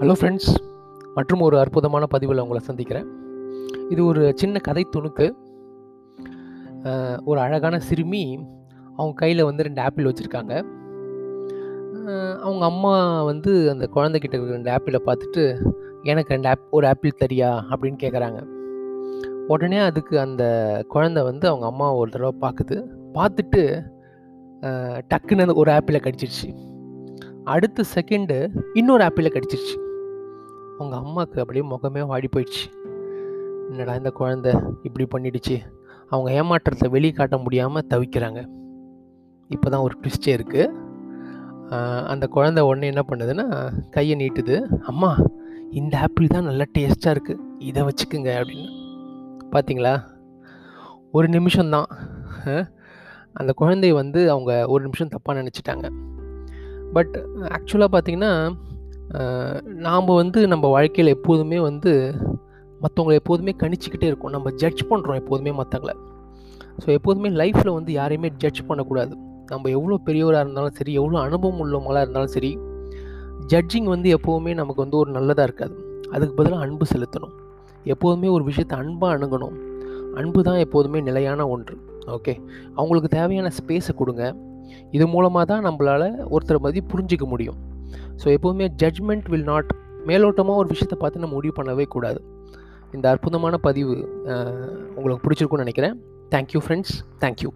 Hello friends மற்றும் ஒரு அற்புதமான பதிவில் உங்களை சந்திக்கிறேன். இது ஒரு சின்ன கதை துணுக்கு. ஒரு அழகான சிறுமி அவங்க கையில் வந்து ரெண்டு ஆப்பிள் வச்சுருக்காங்க. அவங்க அம்மா வந்து அந்த குழந்தைகிட்ட இருக்கிற ரெண்டு ஆப்பிளை பார்த்துட்டு எனக்கு ரெண்டு ஆப் ஒரு ஆப்பிள் தரியா? அப்படின்னு கேட்குறாங்க உடனே அதுக்கு அந்த குழந்தை வந்து அவங்க அம்மா ஒரு தடவை பார்க்குது. பார்த்துட்டு டக்குன்னு அந்த ஒரு ஆப்பிளை கடிச்சிருச்சு. அடுத்த செகண்டு இன்னொரு ஆப்பிளை கடிச்சிருச்சு. அவங்க அம்மாவுக்கு அப்படியே முகமே வாடி போயிடுச்சு. என்னடா இந்த குழந்தை இப்படி பண்ணிடுச்சு? அவங்க ஏமாற்றத்தை வெளிக்காட்ட முடியாமல் தவிக்கிறாங்க. இப்போ தான் ஒரு ட்விஸ்டே இருக்குது அந்த குழந்தை உடனே என்ன பண்ணுதுன்னா கையை நீட்டுது. அம்மா இந்த ஆப்பிள் தான் நல்லா டேஸ்ட்டாக இருக்குது இதை வச்சுக்குங்க அப்படின்னு. பார்த்தீங்களா ஒரு நிமிஷம்தான். அந்த குழந்தை வந்து அவங்க ஒரு நிமிஷம் தப்பாக நினச்சிட்டாங்க. பட் ஆக்சுவலாக பார்த்தீங்கன்னா நாம் வந்து நம்ம வாழ்க்கையில் எப்போதுமே வந்து மற்றவங்களை எப்போதுமே கணிச்சிக்கிட்டே இருக்கோம். நம்ம ஜட்ஜ் பண்ணுறோம் எப்போதுமே மற்றவங்கள ஸோ எப்போதுமே லைஃப்பில் வந்து யாரையுமே ஜட்ஜ் பண்ணக்கூடாது. நம்ம எவ்வளோ பெரியவராக இருந்தாலும் சரி எவ்வளோ அனுபவம் உள்ளவங்களாக இருந்தாலும் சரி ஜட்ஜிங் வந்து எப்போவுமே நமக்கு வந்து ஒரு நல்லதாக இருக்காது. அதுக்கு பதிலாக அன்பு செலுத்தணும். எப்போதுமே ஒரு விஷயத்தை அன்பாக அணுகணும். அன்பு தான் எப்போதுமே நிலையான ஒன்று. ஓகே அவங்களுக்கு தேவையான ஸ்பேஸை கொடுங்க. இது மூலமாக தான் நம்மளால் ஒருத்தரை பற்றி புரிஞ்சிக்க முடியும். ஸோ எப்போதுமே ஜட்ஜ்மெண்ட் வில் நாட் மேலோட்டமாக ஒரு விஷயத்தை பார்த்து நம்ம முடிவு பண்ணவே கூடாது. இந்த அற்புதமான பதிவு உங்களுக்கு பிடிச்சிருக்கும்னு நினைக்கிறேன். Thank you friends thank you